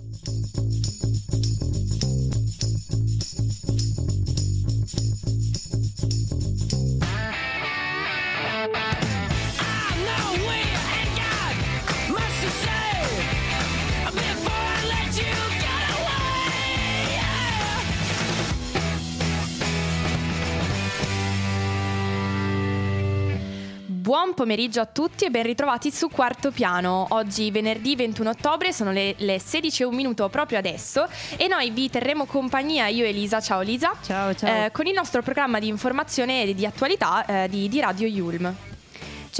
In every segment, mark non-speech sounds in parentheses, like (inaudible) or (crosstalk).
Thank you. Buon pomeriggio a tutti e ben ritrovati su Quarto Piano. Oggi venerdì 21 ottobre sono le, le 16 e un minuto proprio adesso e noi vi terremo compagnia, io e Elisa, ciao Elisa, ciao, ciao. Eh, con il nostro programma di informazione e di attualità eh, di, di Radio Yulm.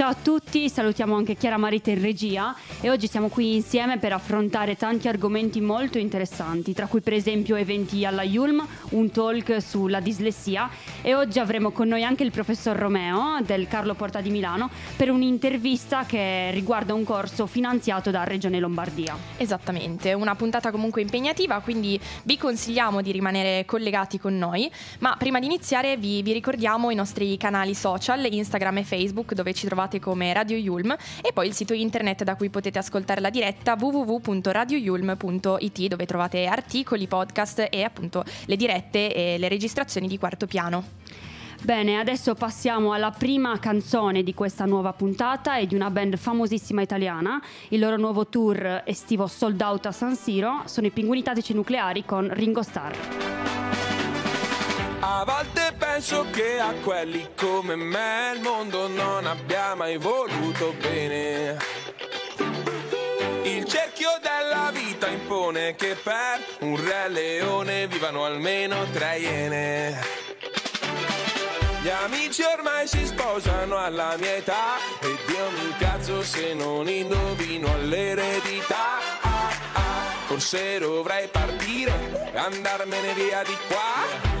Ciao a tutti, salutiamo anche Chiara Marita in regia e oggi siamo qui insieme per affrontare tanti argomenti molto interessanti, tra cui per esempio eventi alla Yulm, un talk sulla dislessia e oggi avremo con noi anche il professor Romeo del Carlo Porta di Milano per un'intervista che riguarda un corso finanziato da Regione Lombardia. Esattamente, una puntata comunque impegnativa, quindi vi consigliamo di rimanere collegati con noi, ma prima di iniziare vi, vi ricordiamo i nostri canali social, Instagram e Facebook dove ci trovate trovate come Radio Yulm e poi il sito internet da cui potete ascoltare la diretta www.radioyulm.it dove trovate articoli, podcast e appunto le dirette e le registrazioni di quarto piano. Bene, adesso passiamo alla prima canzone di questa nuova puntata, è di una band famosissima italiana. Il loro nuovo tour estivo sold out a San Siro sono i Pinguini Tattici Nucleari con Ringo Starr. A volte penso che a quelli come me il mondo non abbia mai voluto bene. Il cerchio della vita impone che per un re leone vivano almeno tre iene. Gli amici ormai si sposano alla mia età e Dio mi cazzo se non indovino all'eredità. Ah, ah, forse dovrei partire e andarmene via di qua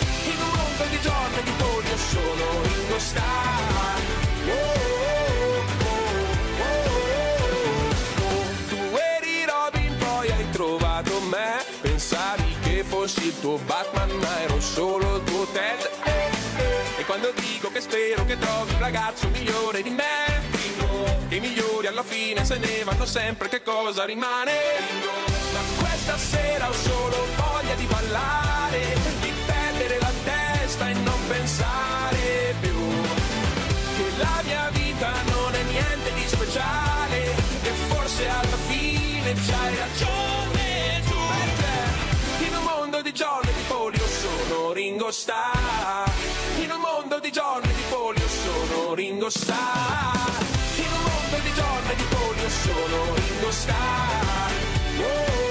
sono Ringo Starr. tu eri Robin, poi hai trovato me. Pensavi che fossi il tuo Batman, ma ero solo il tuo Ted. E quando dico che spero che trovi un ragazzo migliore di me, che i migliori alla fine se ne vanno sempre, che cosa rimane? Ma questa sera ho solo voglia di ballare, pensare più che la mia vita non è niente di speciale e forse alla fine c'hai ragione tu. Perché in un mondo di giorni di polio sono Ringo Starr in un mondo di giorni di polio sono Ringo Starr in un mondo di giorni di polio sono Ringo Starr oh.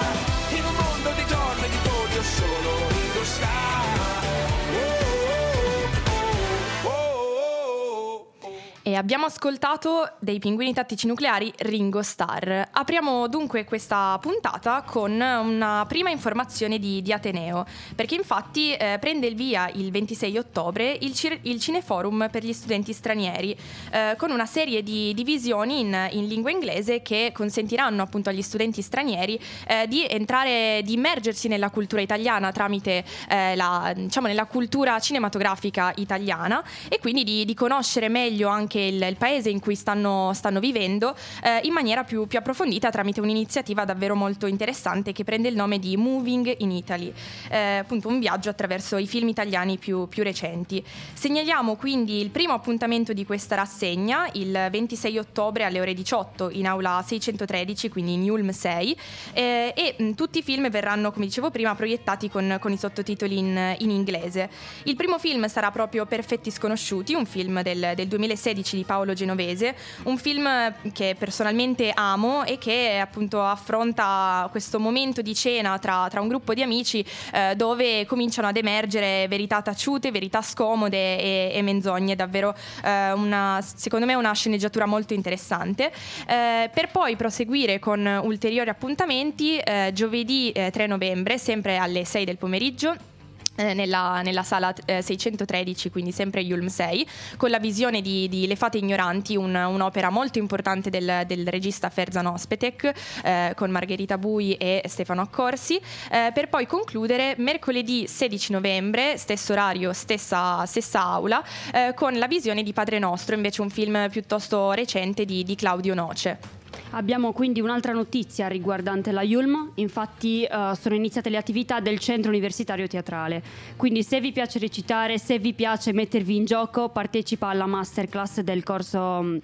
E abbiamo ascoltato dei pinguini tattici nucleari Ringo Starr. Apriamo dunque questa puntata con una prima informazione di, di Ateneo, perché infatti eh, prende il via il 26 ottobre il, il Cineforum per gli studenti stranieri, eh, con una serie di divisioni in, in, lingua inglese che consentiranno appunto agli studenti stranieri eh, di entrare, di immergersi nella cultura italiana tramite eh, la, diciamo, nella cultura cinematografica italiana e quindi di, di conoscere meglio anche il, il paese in cui stanno, stanno vivendo eh, in maniera più, più, approfondita tramite un'iniziativa davvero molto interessante che prende il nome di Moving in Italy, eh, appunto un viaggio attraverso i film italiani più, più recenti. Segnaliamo quindi il primo appuntamento di questa rassegna il 26 ottobre alle ore 18 in aula 613, quindi in Ulm 6 eh, e mh, tutti i film verranno, come dicevo prima, proiettati con, con i sottotitoli in, in, inglese. Il primo film sarà proprio Perfetti Sconosciuti, un film del, del 2016 di Paolo Genovese, un film che personalmente amo e che appunto affronta questo momento di cena tra, tra un gruppo di amici eh, dove cominciano ad emergere verità taciute, verità scomode e, e menzogne, davvero eh, una, secondo me una sceneggiatura molto interessante, eh, per poi proseguire con ulteriori appuntamenti eh, giovedì 3 eh, novembre, sempre alle 6 del pomeriggio nella, nella, sala eh, 613, quindi sempre Yulm 6, con la visione di, di Le Fate Ignoranti, un, un'opera molto importante del, del regista Ferzan Ospetek, eh, con Margherita Bui e Stefano Accorsi, eh, per poi concludere mercoledì 16 novembre, stesso orario, stessa, stessa aula, eh, con la visione di Padre Nostro, invece un film piuttosto recente di, di Claudio Noce. Abbiamo quindi un'altra notizia riguardante la Yulm, infatti uh, sono iniziate le attività del centro universitario teatrale, quindi se vi piace recitare, se vi piace mettervi in gioco, partecipa alla masterclass del corso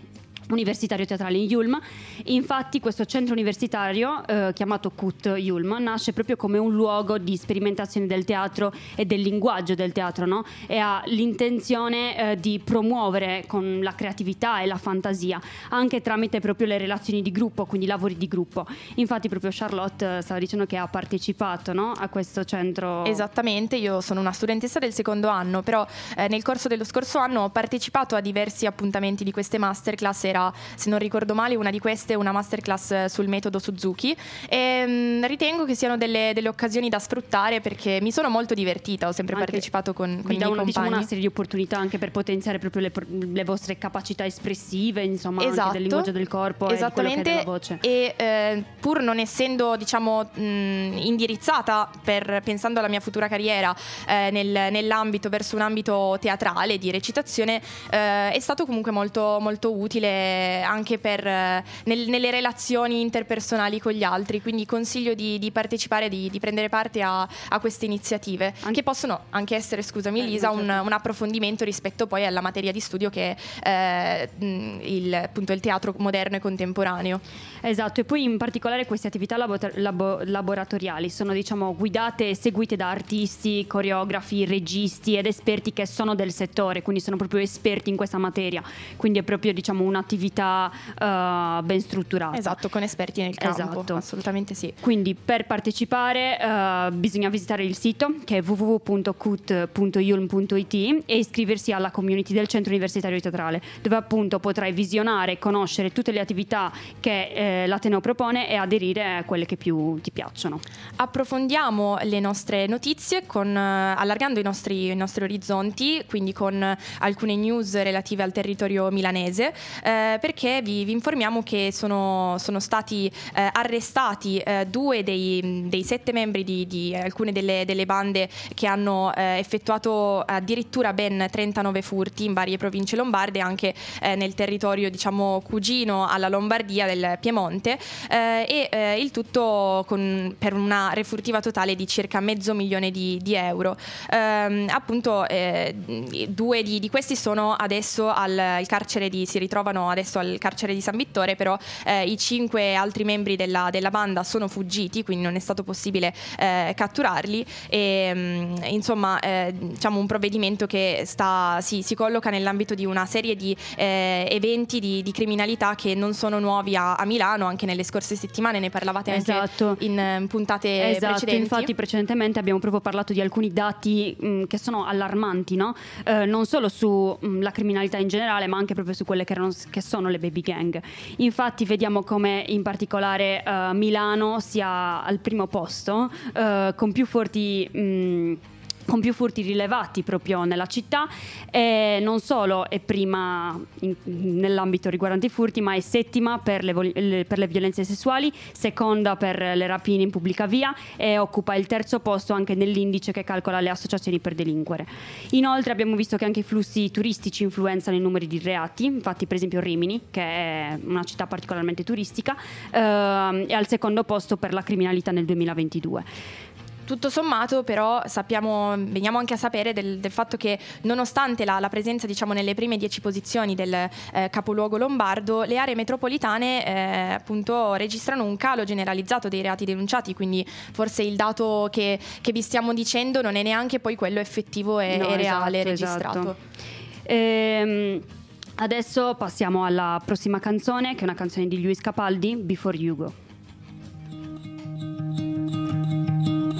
universitario teatrale in Yulm. Infatti questo centro universitario eh, chiamato CUT Yulm nasce proprio come un luogo di sperimentazione del teatro e del linguaggio del teatro no? e ha l'intenzione eh, di promuovere con la creatività e la fantasia anche tramite proprio le relazioni di gruppo, quindi lavori di gruppo. Infatti proprio Charlotte eh, stava dicendo che ha partecipato no? a questo centro. Esattamente, io sono una studentessa del secondo anno, però eh, nel corso dello scorso anno ho partecipato a diversi appuntamenti di queste masterclass era, se non ricordo male, una di queste una masterclass sul metodo Suzuki e mh, mm, ritengo che siano delle, delle, occasioni da sfruttare perché mi sono molto divertita, ho sempre anche partecipato con, con i miei una. Diciamo una serie di opportunità anche per potenziare proprio le, le vostre capacità espressive, insomma, esatto, anche del linguaggio del corpo esattamente, e della voce. E eh, pur non essendo, diciamo, mh, indirizzata per, pensando alla mia futura carriera eh, nel, nell'ambito verso un ambito teatrale di recitazione, eh, è stato comunque molto, molto utile anche per, nel, nelle relazioni interpersonali con gli altri, quindi consiglio di, di partecipare, di, di, prendere parte a, a queste iniziative, che possono anche essere, scusami eh, Lisa, un, certo. un, approfondimento rispetto poi alla materia di studio che è eh, il, appunto, il teatro moderno e contemporaneo. Esatto, e poi in particolare queste attività labo- labo- laboratoriali sono diciamo, guidate e seguite da artisti, coreografi, registi ed esperti che sono del settore, quindi sono proprio esperti in questa materia, quindi è proprio diciamo, un'attività uh, ben strutturata. Esatto, con esperti nel campo, esatto. assolutamente sì. Quindi per partecipare uh, bisogna visitare il sito che è www.cut.yulm.it e iscriversi alla community del Centro Universitario Teatrale, dove appunto potrai visionare e conoscere tutte le attività che eh, l'Ateneo propone e aderire a quelle che più ti piacciono. Approfondiamo le nostre notizie con, eh, allargando i nostri, i nostri, orizzonti, quindi con alcune news relative al territorio milanese, eh, perché vi, vi, informiamo che sono, sono stati eh, arrestati eh, due dei, dei, sette membri di, di alcune delle, delle, bande che hanno eh, effettuato addirittura ben 39 furti in varie province lombarde, anche nel territorio diciamo cugino alla Lombardia del Piemonte eh, e eh, il tutto con, per una refurtiva totale di circa mezzo milione di, di euro. Ehm, appunto eh, due di, di, questi sono adesso al carcere di, si ritrovano adesso al carcere di San Vittore, però eh, i cinque altri membri della, della, banda sono fuggiti, quindi non è stato possibile eh, catturarli e mm, insomma eh, diciamo un provvedimento che sta, si, si, colloca nell'ambito di una serie di eventi di, di, criminalità che non sono nuovi a, a Milano anche nelle scorse settimane ne parlavate esatto. anche in eh, puntate esatto, precedenti. Infatti precedentemente abbiamo proprio parlato di alcuni dati mh, mm, che sono allarmanti, no? eh, non solo sulla mm, criminalità in generale, ma anche proprio su quelle che, erano, che, sono le baby gang. Infatti vediamo come in particolare uh, Milano sia al primo posto uh, con più forti... Mh, con più furti rilevati proprio nella città e non solo è prima in, nell'ambito riguardante i furti ma è settima per le, le, per le, violenze sessuali, seconda per le rapine in pubblica via e occupa il terzo posto anche nell'indice che calcola le associazioni per delinquere. Inoltre abbiamo visto che anche i flussi turistici influenzano i numeri di reati, infatti per esempio Rimini che è una città particolarmente turistica eh, è al secondo posto per la criminalità nel 2022 tutto sommato però sappiamo, veniamo anche a sapere del, del fatto che nonostante la, la, presenza diciamo, nelle prime dieci posizioni del eh, capoluogo lombardo, le aree metropolitane eh, appunto registrano un calo generalizzato dei reati denunciati, quindi forse il dato che, che vi stiamo dicendo non è neanche poi quello effettivo e, no, e reale esatto, registrato. Esatto. Ehm, adesso passiamo alla prossima canzone, che è una canzone di Luis Capaldi, Before You Go.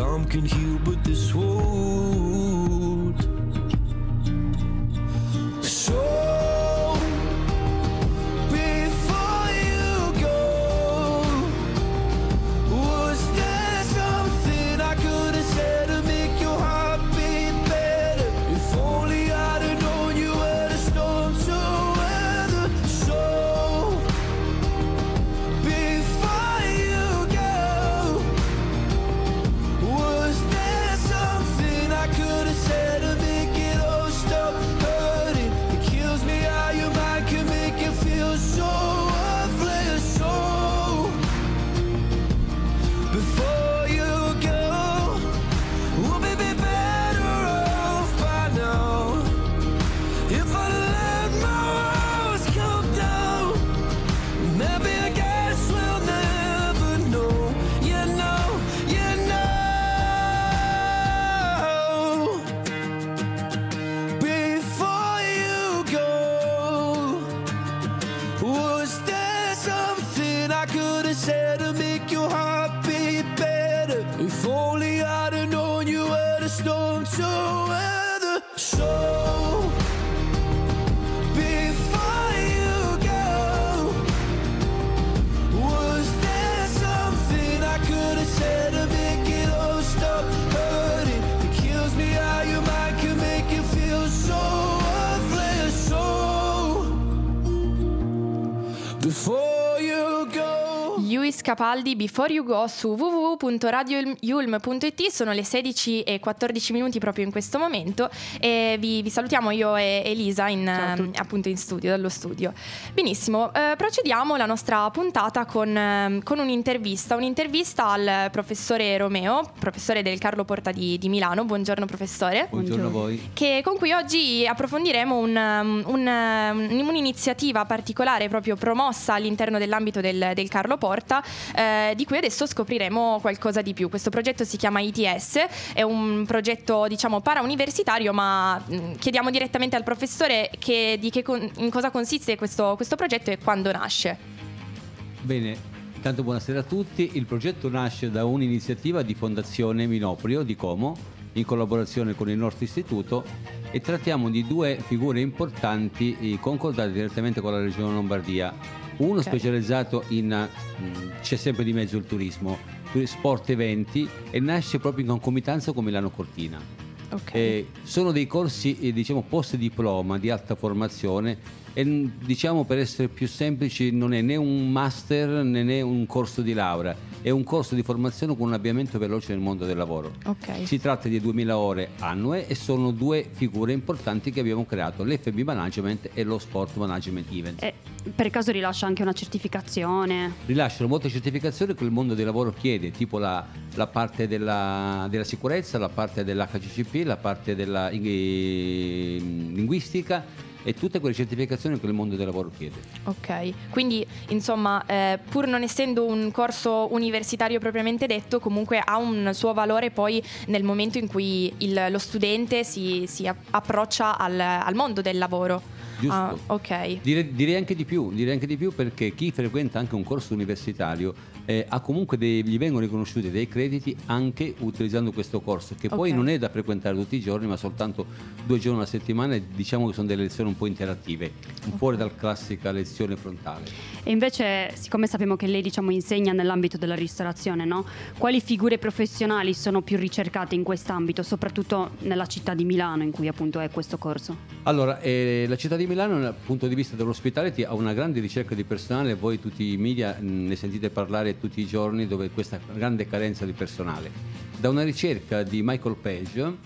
Some can heal, but this won't. Capaldi Before You Go su www.radioyulm.it sono le 16 e 14 minuti proprio in questo momento e vi, vi salutiamo io e Elisa in, um, appunto in studio, dallo studio. Benissimo, eh, procediamo la nostra puntata con, eh, con, un'intervista, un'intervista al professore Romeo, professore del Carlo Porta di, di Milano. Buongiorno professore. Buongiorno a voi. Che, con cui oggi approfondiremo un, un, un'iniziativa particolare proprio promossa all'interno dell'ambito del, del Carlo porta, eh, di cui adesso scopriremo qualcosa di più. Questo progetto si chiama ITS, è un progetto diciamo parauniversitario, ma mh, chiediamo direttamente al professore che, di che, in cosa consiste questo, questo progetto e quando nasce. Bene, intanto buonasera a tutti. Il progetto nasce da un'iniziativa di Fondazione Minoprio di Como in collaborazione con il nostro istituto e trattiamo di due figure importanti concordate direttamente con la regione Lombardia. Uno okay. specializzato in, mm, c'è sempre di mezzo il turismo, sport eventi e nasce proprio in concomitanza con Milano Cortina. Okay. Eh, sono dei corsi eh, diciamo post diploma di alta formazione e diciamo per essere più semplici non è né un master né un corso di laurea, è un corso di formazione con un avviamento veloce nel mondo del lavoro. Okay. Si tratta di 2000 ore annue e sono due figure importanti che abbiamo creato, l'FB Management e lo Sport Management Event. E per caso rilascia anche una certificazione? Rilasciano molte certificazioni che il mondo del lavoro chiede, tipo la, la parte della, della, sicurezza, la parte dell'HCCP, la parte della eh, linguistica e tutte quelle certificazioni che il mondo del lavoro chiede. Ok, quindi insomma eh, pur non essendo un corso universitario propriamente detto comunque ha un suo valore poi nel momento in cui il, lo studente si, si approccia al, al mondo del lavoro. Giusto. Ah, ok. Direi, direi, anche di più, direi anche di più perché chi frequenta anche un corso universitario eh, ha comunque dei, gli vengono riconosciuti dei crediti anche utilizzando questo corso, che okay. poi non è da frequentare tutti i giorni, ma soltanto due giorni alla settimana e diciamo che sono delle lezioni un po' interattive, okay. fuori dalla classica lezione frontale. E invece, siccome sappiamo che lei diciamo, insegna nell'ambito della ristorazione, no? quali figure professionali sono più ricercate in quest'ambito, soprattutto nella città di Milano in cui appunto è questo corso? Allora, eh, la città di Milano dal punto di vista dell'ospitality ha una grande ricerca di personale, voi tutti i media ne sentite parlare tutti i giorni dove questa grande carenza di personale. Da una ricerca di Michael Page,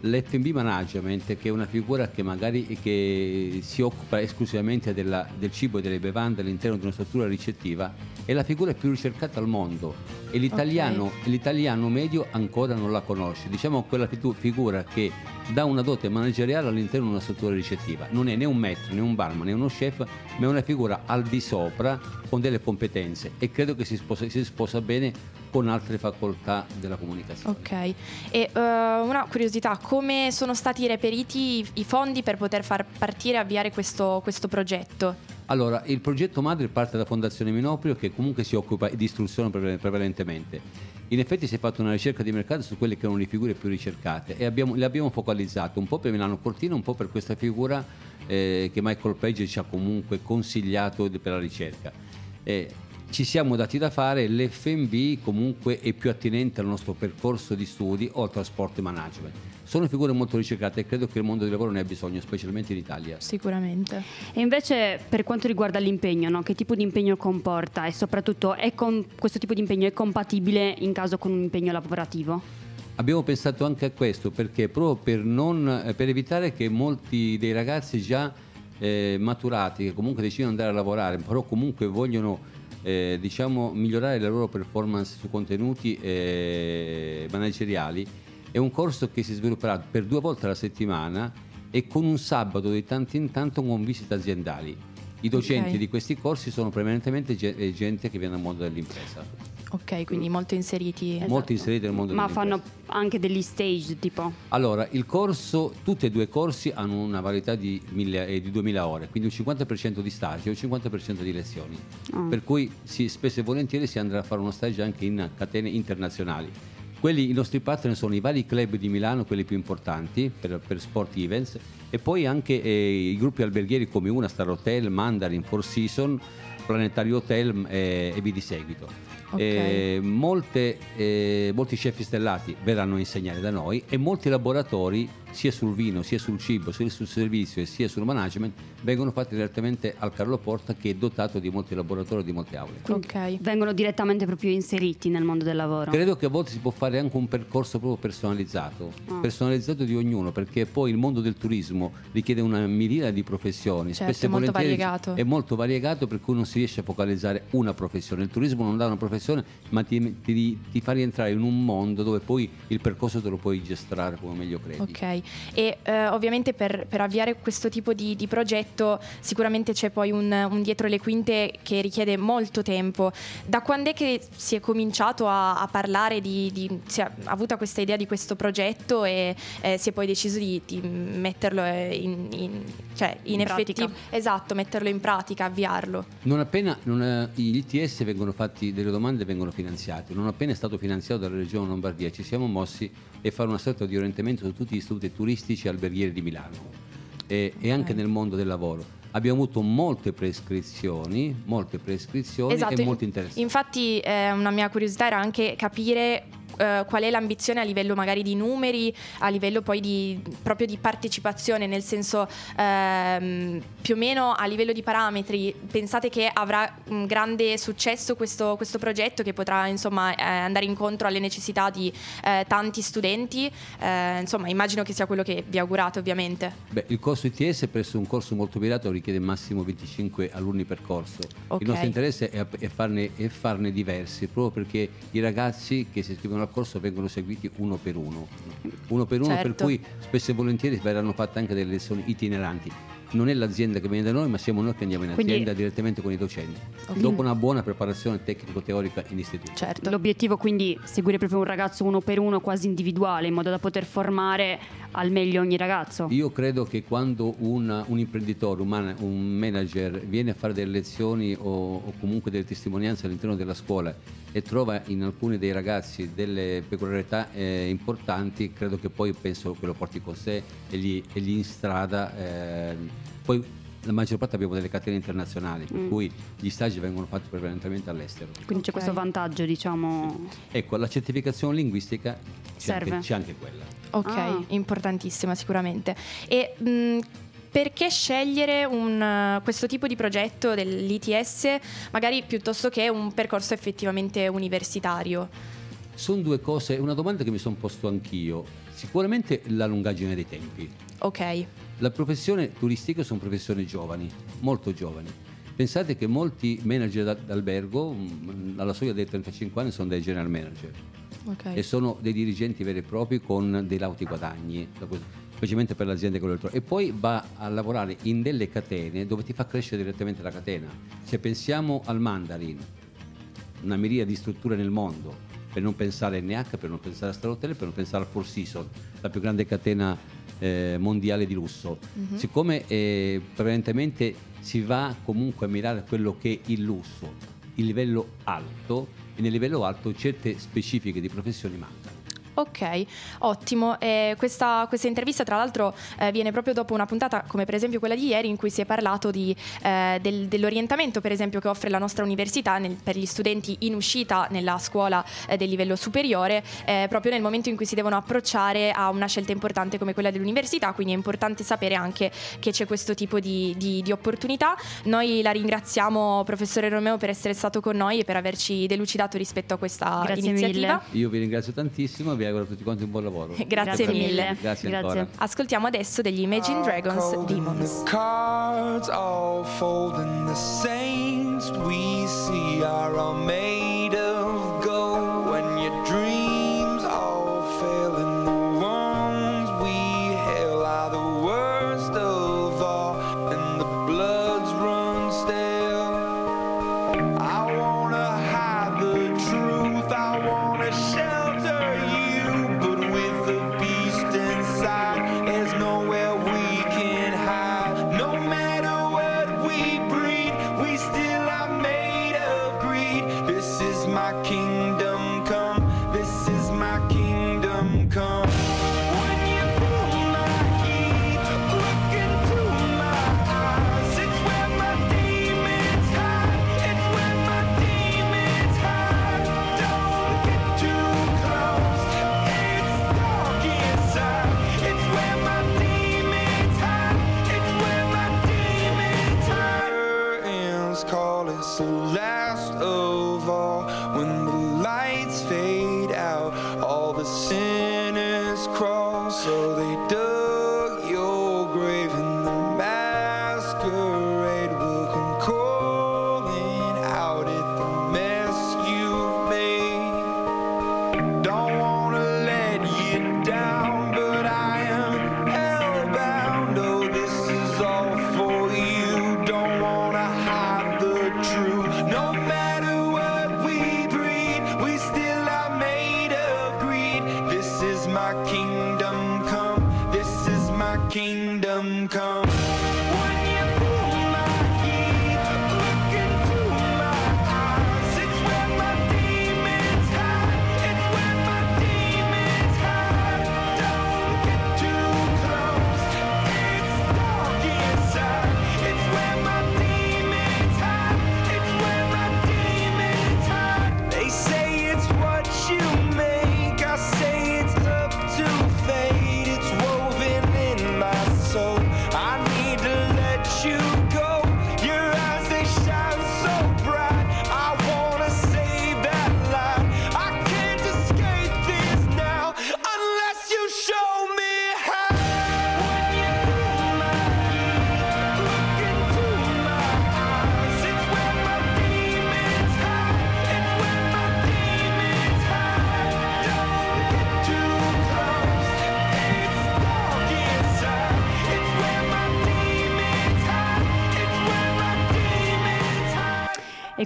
l'F&B Management, che è una figura che magari che si occupa esclusivamente della, del cibo e delle bevande all'interno di una struttura ricettiva, è la figura più ricercata al mondo e l'italiano, okay. l'italiano medio ancora non la conosce. Diciamo quella figura che dà una dote manageriale all'interno di una struttura ricettiva. Non è né un maître, né un barman, né uno chef, ma è una figura al di sopra con delle competenze e credo che si sposa, si sposa bene con altre facoltà della comunicazione. Ok, e uh, una curiosità, come sono stati reperiti i, i fondi per poter far partire e avviare questo, questo progetto? Allora, il progetto madre parte da Fondazione Minoprio che comunque si occupa di istruzione prevalentemente. In effetti si è fatta una ricerca di mercato su quelle che erano le figure più ricercate e abbiamo, le abbiamo focalizzate un po' per Milano Cortina, un po' per questa figura eh, che Michael Page ci ha comunque consigliato per la ricerca. Eh, ci siamo dati da fare, l'FMB comunque è più attinente al nostro percorso di studi oltre al sport management. Sono figure molto ricercate e credo che il mondo del lavoro ne abbia bisogno, specialmente in Italia. Sicuramente. E invece per quanto riguarda l'impegno, no? che tipo di impegno comporta e soprattutto con, questo tipo di impegno è compatibile in caso con un impegno lavorativo? Abbiamo pensato anche a questo perché proprio per, non, per evitare che molti dei ragazzi già eh, maturati, che comunque decidono di andare a lavorare, però comunque vogliono eh, diciamo, migliorare la loro performance su contenuti eh, manageriali è un corso che si svilupperà per due volte alla settimana e con un sabato di tanto in tanto con visite aziendali. I docenti okay. di questi corsi sono prevalentemente eh, gente che viene dal mondo dell'impresa. Ok, quindi molto inseriti. Esatto. Molto inseriti nel mondo Ma fanno anche degli stage tipo? Allora, il corso, tutti e due i corsi hanno una varietà di, mille, eh, di 2000 ore, quindi un 50% di stage e un 50% di lezioni. Oh. Per cui sì, spesso e volentieri si andrà a fare uno stage anche in catene internazionali. Quelli, I nostri partner sono i vari club di Milano, quelli più importanti per, per sport events, e poi anche eh, i gruppi alberghieri come Una Star Hotel, Mandarin, Four Seasons, Planetario Hotel eh, e vi di seguito. Okay. Eh, molte, eh, molti chef stellati verranno a insegnare da noi e molti laboratori sia sul vino, sia sul cibo, sia sul servizio e sia sul management vengono fatti direttamente al Carlo Porta che è dotato di molti laboratori e di molte aule. Ok, vengono direttamente proprio inseriti nel mondo del lavoro. Credo che a volte si può fare anche un percorso proprio personalizzato, oh. personalizzato di ognuno, perché poi il mondo del turismo richiede una miriade di professioni, certo, spesso è molto variegato. È molto variegato per cui non, si riesce a focalizzare una professione. Il turismo non dà una professione, ma ti, ti- ti fa rientrare in un mondo dove poi il percorso te lo puoi gestare come meglio credi. Ok, e eh, ovviamente per, per avviare questo tipo di, di progetto sicuramente c'è poi un, un dietro le quinte che richiede molto tempo. Da quando è che si è cominciato a, a parlare di, di- si è avuta questa idea di questo progetto e eh, si è poi deciso di, di metterlo eh, in, in- cioè in, In effetti, pratica. esatto, metterlo in pratica, avviarlo. Non appena non è- gli ITS vengono fatti delle domande vengono finanziati, non appena è stato finanziato dalla Regione Lombardia ci siamo mossi e fare una sorta di orientamento su tutti gli istituti turistici e alberghieri di Milano e, e anche nel mondo del lavoro. Abbiamo avuto molte prescrizioni, molte prescrizioni Esatto, e molti interessi. Infatti eh, una mia curiosità era anche capire eh, qual è l'ambizione a livello magari di numeri, a livello poi di, proprio di partecipazione, nel senso ehm, più o meno a livello di parametri, pensate che avrà un grande successo questo, questo progetto che potrà insomma eh, andare incontro alle necessità di eh, tanti studenti? Eh, insomma immagino che sia quello che vi augurate ovviamente. Beh, il corso ITS presso un corso molto mirato richiede massimo 25 alunni per corso. Ok. Il nostro interesse è, è farne, è farne diversi, proprio perché i ragazzi che si iscrivono al corso vengono seguiti uno per uno. Uno per uno, per Certo. cui spesso e volentieri verranno fatte anche delle lezioni itineranti. Non è l'azienda che viene da noi, ma siamo noi che andiamo in Quindi- azienda direttamente con i docenti. Ok. Dopo una buona preparazione tecnico-teorica in istituto. Certo. L'obiettivo quindi è seguire proprio un ragazzo uno per uno, quasi individuale, in modo da poter formare al meglio ogni ragazzo. Io credo che quando un, un imprenditore, un, man- un manager viene a fare delle lezioni o, o comunque delle testimonianze all'interno della scuola e trova in alcuni dei ragazzi delle peculiarità eh, importanti, credo che poi penso che lo porti con sé e gli, e gli in strada. eh, poi la maggior parte abbiamo delle catene internazionali, per Mm. cui gli stagi vengono fatti prevalentemente all'estero. Quindi c'è Ok. questo vantaggio, diciamo. Ecco, la certificazione linguistica c'è Serve. anche, c'è anche quella. Ok, Ah. importantissima sicuramente. E mh, perché scegliere un, questo tipo di progetto dell'ITS magari piuttosto che un percorso effettivamente universitario? Sono due cose, una domanda che mi sono posto anch'io. Sicuramente la lungaggine dei tempi. Ok, La professione turistica sono professioni giovani, molto giovani. Pensate che molti manager da- d'albergo, mh, alla soglia dei 35 anni, sono dei general manager ok. e sono dei dirigenti veri e propri con dei lauti guadagni, specialmente per l'azienda che lo E poi va a lavorare in delle catene dove ti fa crescere direttamente la catena. Se pensiamo al Mandarin, una miriade di strutture nel mondo, per non pensare a NH, per non pensare a Star Hotel, per non pensare al Four Seasons, la più grande catena eh, mondiale di lusso. Siccome eh, prevalentemente si va comunque a mirare quello che è il lusso, il livello alto, e nel livello alto certe specifiche di professioni mancano. Ok, ottimo. Eh, questa, questa intervista, tra l'altro, eh, viene proprio dopo una puntata come per esempio quella di ieri, in cui si è parlato di, eh, del- dell'orientamento, per esempio, che offre la nostra università nel- per gli studenti in uscita nella scuola eh, del livello superiore, eh, proprio nel momento in cui si devono approcciare a una scelta importante come quella dell'università. Quindi è importante sapere anche che c'è questo tipo di, di- di opportunità. Noi la ringraziamo, professore Romeo, per essere stato con noi e per averci delucidato rispetto a questa Grazie iniziativa. mille. Io vi ringrazio tantissimo vi auguro a tutti quanti un buon lavoro. (laughs) Grazie, Grazie mille. mille. Grazie, Grazie. ancora. Ascoltiamo adesso degli Imagine Dragons Demons. The cards all folding the saints we see are all kingdom come.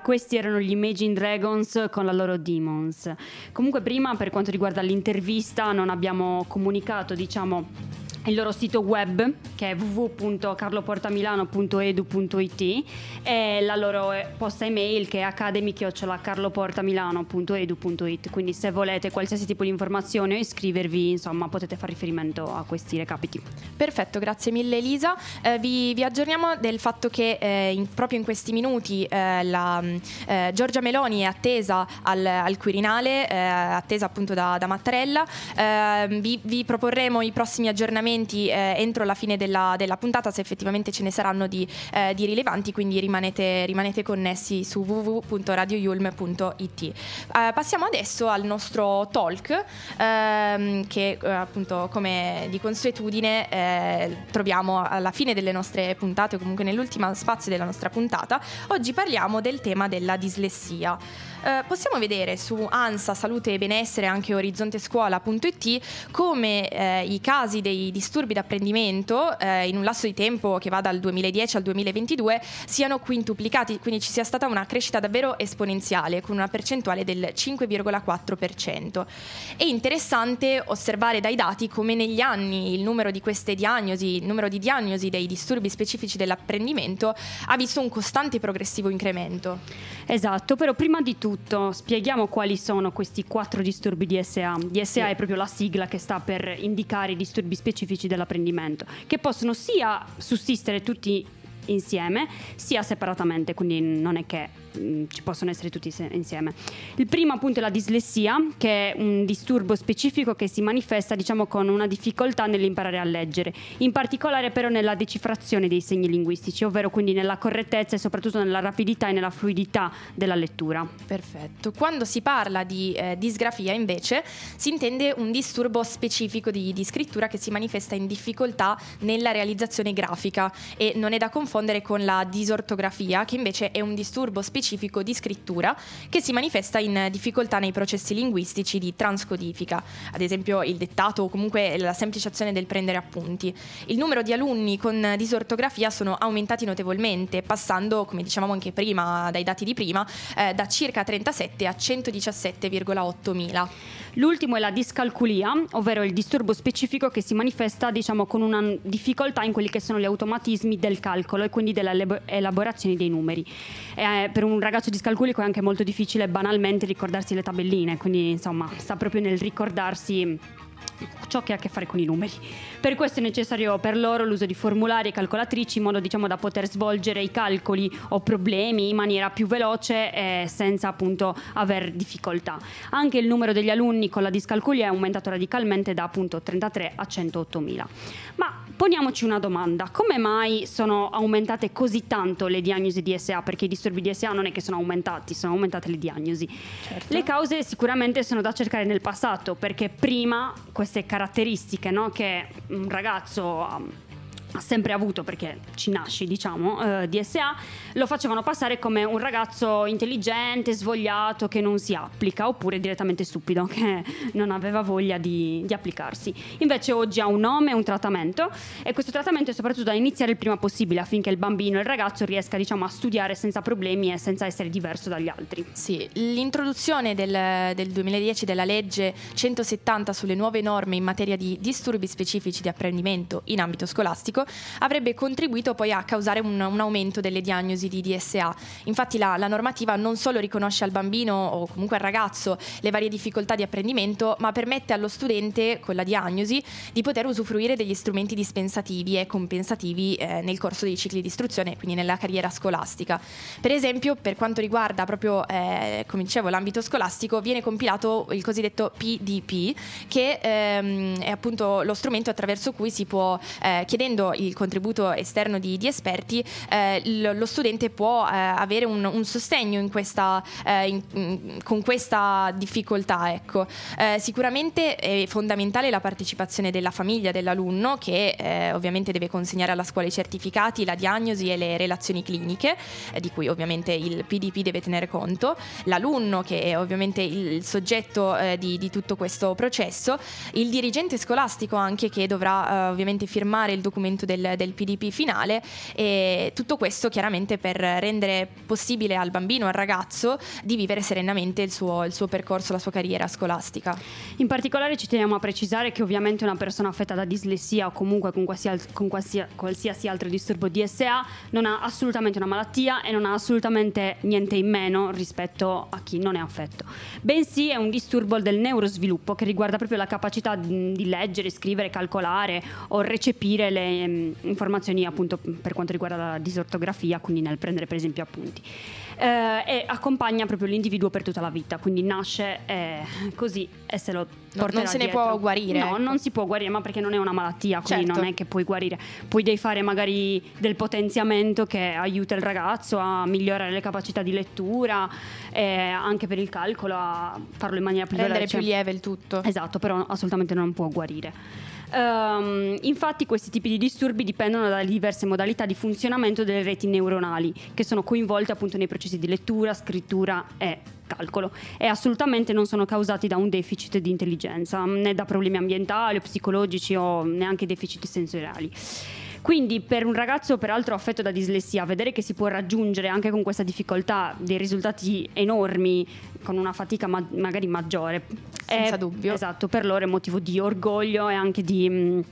Questi erano gli Imagine Dragons con la loro Demons. Comunque prima per quanto riguarda l'intervista non abbiamo comunicato, diciamo il loro sito web che è www.carloportamilano.edu.it e la loro posta email che è academy.carloportamilano.edu.it quindi se volete qualsiasi tipo di informazione o iscrivervi insomma potete fare riferimento a questi recapiti. Perfetto grazie mille Elisa. Eh, vi, vi, aggiorniamo del fatto che eh, in, proprio in questi minuti eh, la, eh, Giorgia Meloni è attesa al, al Quirinale eh, attesa appunto da, da Mattarella. Eh, vi, vi proporremo i prossimi aggiornamenti commenti eh, entro la fine della, della, puntata se effettivamente ce ne saranno di, eh, di rilevanti, quindi rimanete, rimanete, connessi su www.radioyulm.it. Eh, passiamo adesso al nostro talk ehm, che eh, appunto come di consuetudine eh, troviamo alla fine delle nostre puntate o comunque nell'ultimo spazio della nostra puntata. Oggi parliamo del tema della dislessia. Eh, possiamo vedere su ANSA Salute e Benessere, anche orizontescuola.it, come eh, i casi dei disturbi d'apprendimento eh, in un lasso di tempo che va dal 2010 al 2022 siano quintuplicati, quindi ci sia stata una crescita davvero esponenziale con una percentuale del 5,4%. È interessante osservare dai dati come negli anni il numero di queste diagnosi, il numero di diagnosi dei disturbi specifici dell'apprendimento ha visto un costante progressivo incremento. Esatto, però prima di tutto tutto, spieghiamo quali sono questi quattro disturbi DSA. DSA sì. è proprio la sigla che sta per indicare i disturbi specifici dell'apprendimento, che possono sia sussistere tutti insieme, sia separatamente, quindi non è che ci possono essere tutti insieme. Il primo appunto è la dislessia, che è un disturbo specifico che si manifesta diciamo con una difficoltà nell'imparare a leggere, in particolare però nella decifrazione dei segni linguistici, ovvero quindi nella correttezza e soprattutto nella rapidità e nella fluidità della lettura. Perfetto. Quando si parla di eh, disgrafia invece si intende un disturbo specifico di, di scrittura che si manifesta in difficoltà nella realizzazione grafica e non è da confondere con la disortografia che invece è un disturbo specifico specifico di scrittura che si manifesta in difficoltà nei processi linguistici di transcodifica, ad esempio il dettato o comunque la semplice azione del prendere appunti. Il numero di alunni con disortografia sono aumentati notevolmente, passando, come dicevamo anche prima, dai dati di prima, eh, da circa 37 a 117,8 mila. L'ultimo è la discalculia, ovvero il disturbo specifico che si manifesta diciamo, con una difficoltà in quelli che sono gli automatismi del calcolo e quindi della elaborazione dei numeri. Eh, per un ragazzo discalculico è anche molto difficile banalmente ricordarsi le tabelline, quindi insomma sta proprio nel ricordarsi ciò che ha a che fare con i numeri. Per questo è necessario per loro l'uso di formulari e calcolatrici in modo diciamo, da poter svolgere i calcoli o problemi in maniera più veloce e senza appunto aver difficoltà. Anche il numero degli alunni con la discalculia è aumentato radicalmente da appunto 33 a 108 mila. Ma poniamoci una domanda, come mai sono aumentate così tanto le diagnosi DSA? Perché i disturbi DSA non è che sono aumentati, sono aumentate le diagnosi. Certo. Le cause sicuramente sono da cercare nel passato, perché prima queste caratteristiche no, che un ragazzo ha sempre avuto perché ci nasce diciamo eh, DSA lo facevano passare come un ragazzo intelligente svogliato che non si applica oppure direttamente stupido (laughs) che non aveva voglia di, di applicarsi. Invece oggi ha un nome e un trattamento e questo trattamento è soprattutto da iniziare il prima possibile affinché il bambino il ragazzo riesca diciamo a studiare senza problemi e senza essere diverso dagli altri. Sì l'introduzione del, del 2010 della legge 170 sulle nuove norme in materia di disturbi specifici di apprendimento in ambito scolastico avrebbe contribuito poi a causare un, un aumento delle diagnosi di DSA. Infatti la, la, normativa non solo riconosce al bambino o comunque al ragazzo le varie difficoltà di apprendimento, ma permette allo studente con la diagnosi di poter usufruire degli strumenti dispensativi e compensativi eh, nel corso dei cicli di istruzione, quindi nella carriera scolastica. Per esempio, per quanto riguarda proprio, eh, come dicevo, l'ambito scolastico, viene compilato il cosiddetto PDP, che ehm, è appunto lo strumento attraverso cui si può, eh, chiedendo il contributo esterno di, di esperti, eh, lo, studente può eh, avere un, un, sostegno in questa, eh, in, con questa difficoltà. Ecco. Eh, sicuramente è fondamentale la partecipazione della famiglia dell'alunno che eh, ovviamente deve consegnare alla scuola i certificati, la diagnosi e le relazioni cliniche, di cui ovviamente il PDP deve tenere conto, l'alunno che è ovviamente il soggetto di, di tutto questo processo, il dirigente scolastico anche che dovrà ovviamente firmare il documento appunto del, del PDP finale e tutto questo chiaramente per rendere possibile al bambino, al ragazzo di vivere serenamente il suo, il suo percorso, la sua carriera scolastica. In particolare ci teniamo a precisare che ovviamente una persona affetta da dislessia o comunque con qualsiasi, con qualsiasi, qualsiasi altro disturbo DSA non ha assolutamente una malattia e non ha assolutamente niente in meno rispetto a chi non è affetto. Bensì è un disturbo del neurosviluppo che riguarda proprio la capacità di leggere, scrivere, calcolare o recepire le um, informazioni appunto per quanto riguarda la disortografia, quindi nel prendere per esempio appunti eh, e accompagna proprio l'individuo per tutta la vita, quindi nasce eh, così e se lo porterà Non se dietro. ne può guarire. No, ecco. non si può guarire, ma perché non è una malattia, quindi Certo. non è che puoi guarire. Puoi devi fare magari del potenziamento che aiuta il ragazzo a migliorare le capacità di lettura, e anche per il calcolo, a farlo in maniera più Rendere veloce. più lieve il tutto. Esatto, però assolutamente non può guarire. Ehm, infatti questi tipi di disturbi dipendono dalle diverse modalità di funzionamento delle reti neuronali che sono coinvolte appunto nei processi di lettura, scrittura e calcolo e assolutamente non sono causati da un deficit di intelligenza né da problemi ambientali o psicologici o neanche deficit sensoriali. Quindi per un ragazzo peraltro affetto da dislessia, vedere che si può raggiungere anche con questa difficoltà dei risultati enormi con una fatica ma- magari maggiore. Senza è- dubbio. Esatto, per loro è motivo di orgoglio e anche di, mh,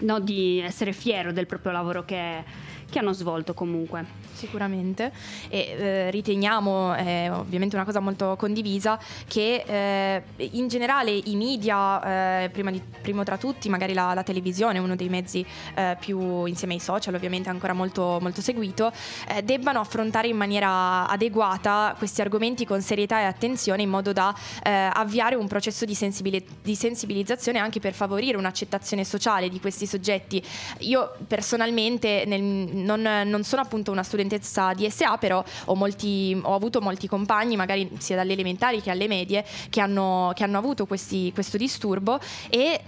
no, di essere fiero del proprio lavoro che, che hanno svolto comunque. Sicuramente e eh, riteniamo, eh, ovviamente una cosa molto condivisa, che eh, in generale i media, eh, prima, di- primo tra tutti magari la, la televisione, uno dei mezzi eh, più insieme ai social ovviamente ancora molto, molto seguito, eh, debbano affrontare in maniera adeguata questi argomenti con serietà e attenzione in modo da avviare un processo di, sensibili- di sensibilizzazione anche per favorire un'accettazione sociale di questi soggetti. Io personalmente nel- non, non sono appunto una studentessa di SA, però ho, molti- ho avuto molti compagni, magari sia dalle elementari che alle medie, che hanno, che hanno avuto questi- questo disturbo e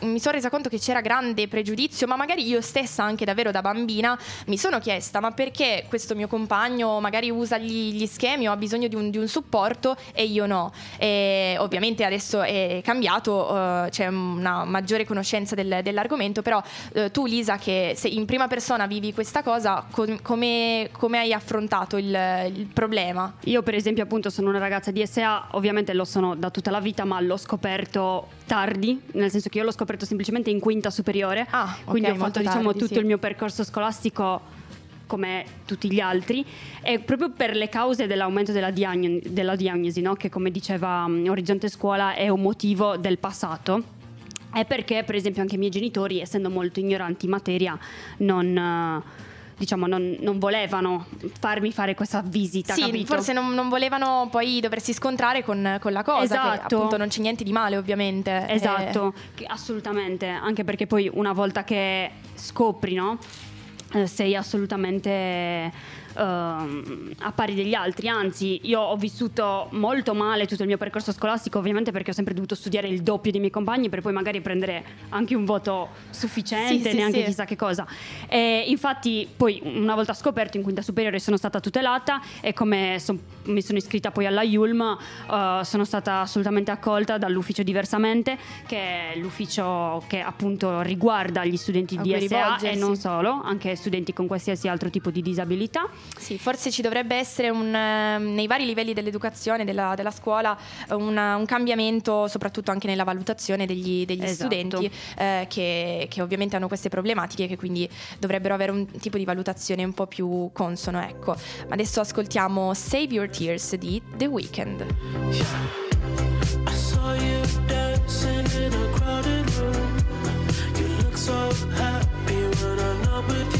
mi sono resa conto che c'era grande pregiudizio, ma magari io stessa anche davvero da bambina mi sono chiesta ma perché questo mio compagno magari usa gli, gli schemi o ha bisogno di un, di un supporto e io no. E ovviamente adesso è cambiato, eh, c'è una maggiore conoscenza del- dell'argomento, però eh, tu Lisa che in prima persona vivi questa cosa, com- come, come hai affrontato il, il problema? Io per esempio appunto sono una ragazza di SA, ovviamente lo sono da tutta la vita, ma l'ho scoperto tardi, nel senso che io l'ho scoperto semplicemente in quinta superiore, Ah, quindi ho fatto diciamo tardi, tutto sì. il mio percorso scolastico come tutti gli altri e proprio per le cause dell'aumento della, diagno- della diagnosi, no? che come diceva mm, Orizzonte Scuola è un motivo del passato. È perché, per esempio, anche i miei genitori, essendo molto ignoranti in materia, non, eh, diciamo, non, non volevano farmi fare questa visita. Sì, capito? forse non, non volevano poi doversi scontrare con, con la cosa, che Esatto. appunto non c'è niente di male ovviamente. Esatto, che- assolutamente, anche perché poi una volta che scopri, no? Eh, sei assolutamente a pari degli altri, anzi io ho vissuto molto male tutto il mio percorso scolastico ovviamente perché ho sempre dovuto studiare il doppio dei miei compagni per poi magari prendere anche un voto sufficiente, Sì, sì, neanche sì. chissà che cosa. E infatti poi una volta scoperto in quinta superiore sono stata tutelata e come son- mi sono iscritta poi alla Yulm eh, sono stata assolutamente accolta dall'ufficio diversamente che è l'ufficio che appunto riguarda gli studenti di SA e non solo, anche studenti con qualsiasi altro tipo di disabilità. Sì, forse ci dovrebbe essere un, ehm, nei vari livelli dell'educazione, della, della scuola, una- un cambiamento soprattutto anche nella valutazione degli, degli Esatto. studenti eh, che, che ovviamente hanno queste problematiche che quindi dovrebbero avere un tipo di valutazione un po' più consono. Ecco. Adesso ascoltiamo Save Your Tears di The Weeknd. I saw you dancing in a crowded room. You look so happy when I'm not with you.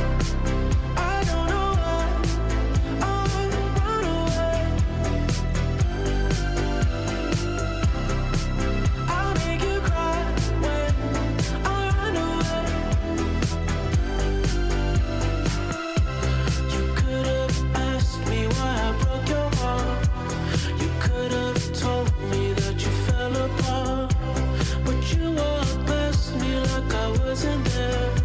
Wasn't there.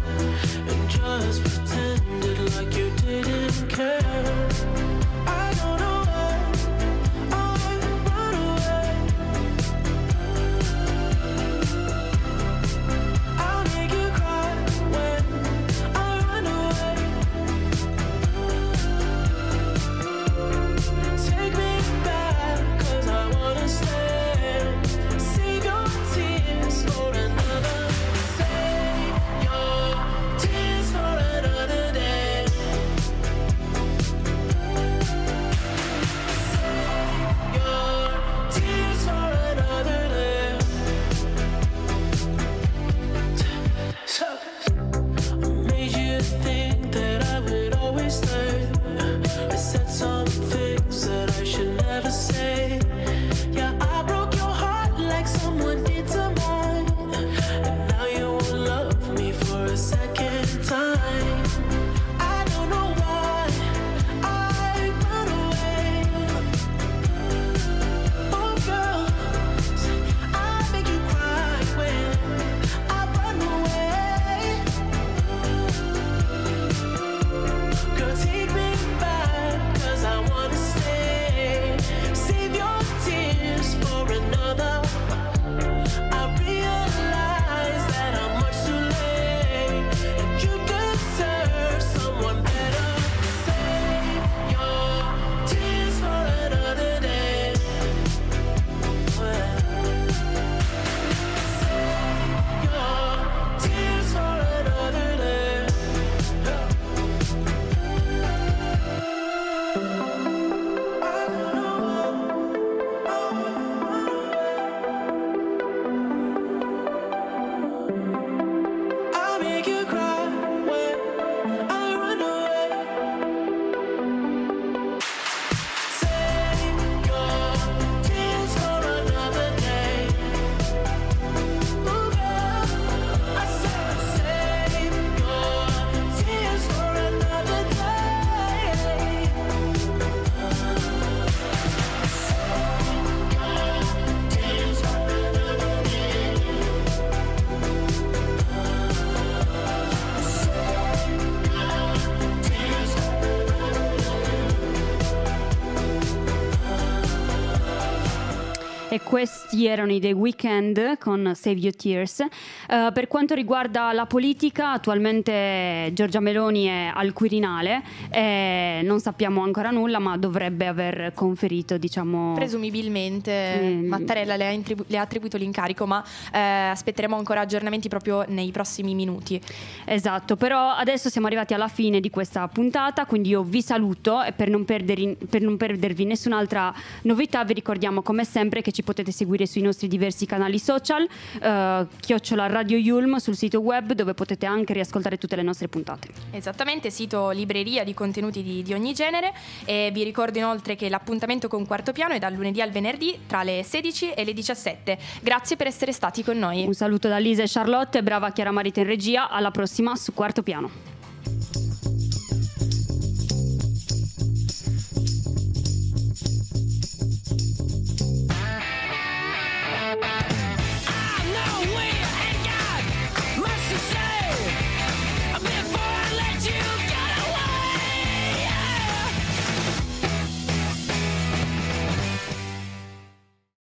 Questi erano i The Weeknd con Save Your Tears. Eh, per quanto riguarda la politica, attualmente Giorgia Meloni è al Quirinale e non sappiamo ancora nulla, ma dovrebbe aver conferito, diciamo... Presumibilmente Mm. Mattarella le ha, intribu- le ha attribuito l'incarico, ma eh, aspetteremo ancora aggiornamenti proprio nei prossimi minuti. Esatto, però adesso siamo arrivati alla fine di questa puntata, quindi io vi saluto e per non, perderi- per non perdervi nessun'altra novità vi ricordiamo come sempre che ci potete seguire sui nostri diversi canali social, eh, chiocciola Radio Yulm sul sito web dove potete anche riascoltare tutte le nostre puntate. Esattamente, sito libreria di contenuti di, di ogni genere e vi ricordo inoltre che l'appuntamento con Quarto Piano è dal lunedì al venerdì tra le 16 e le 17. Grazie per essere stati con noi. Un saluto da Lisa e Charlotte, brava Chiara Marita in regia, alla prossima su Quarto Piano.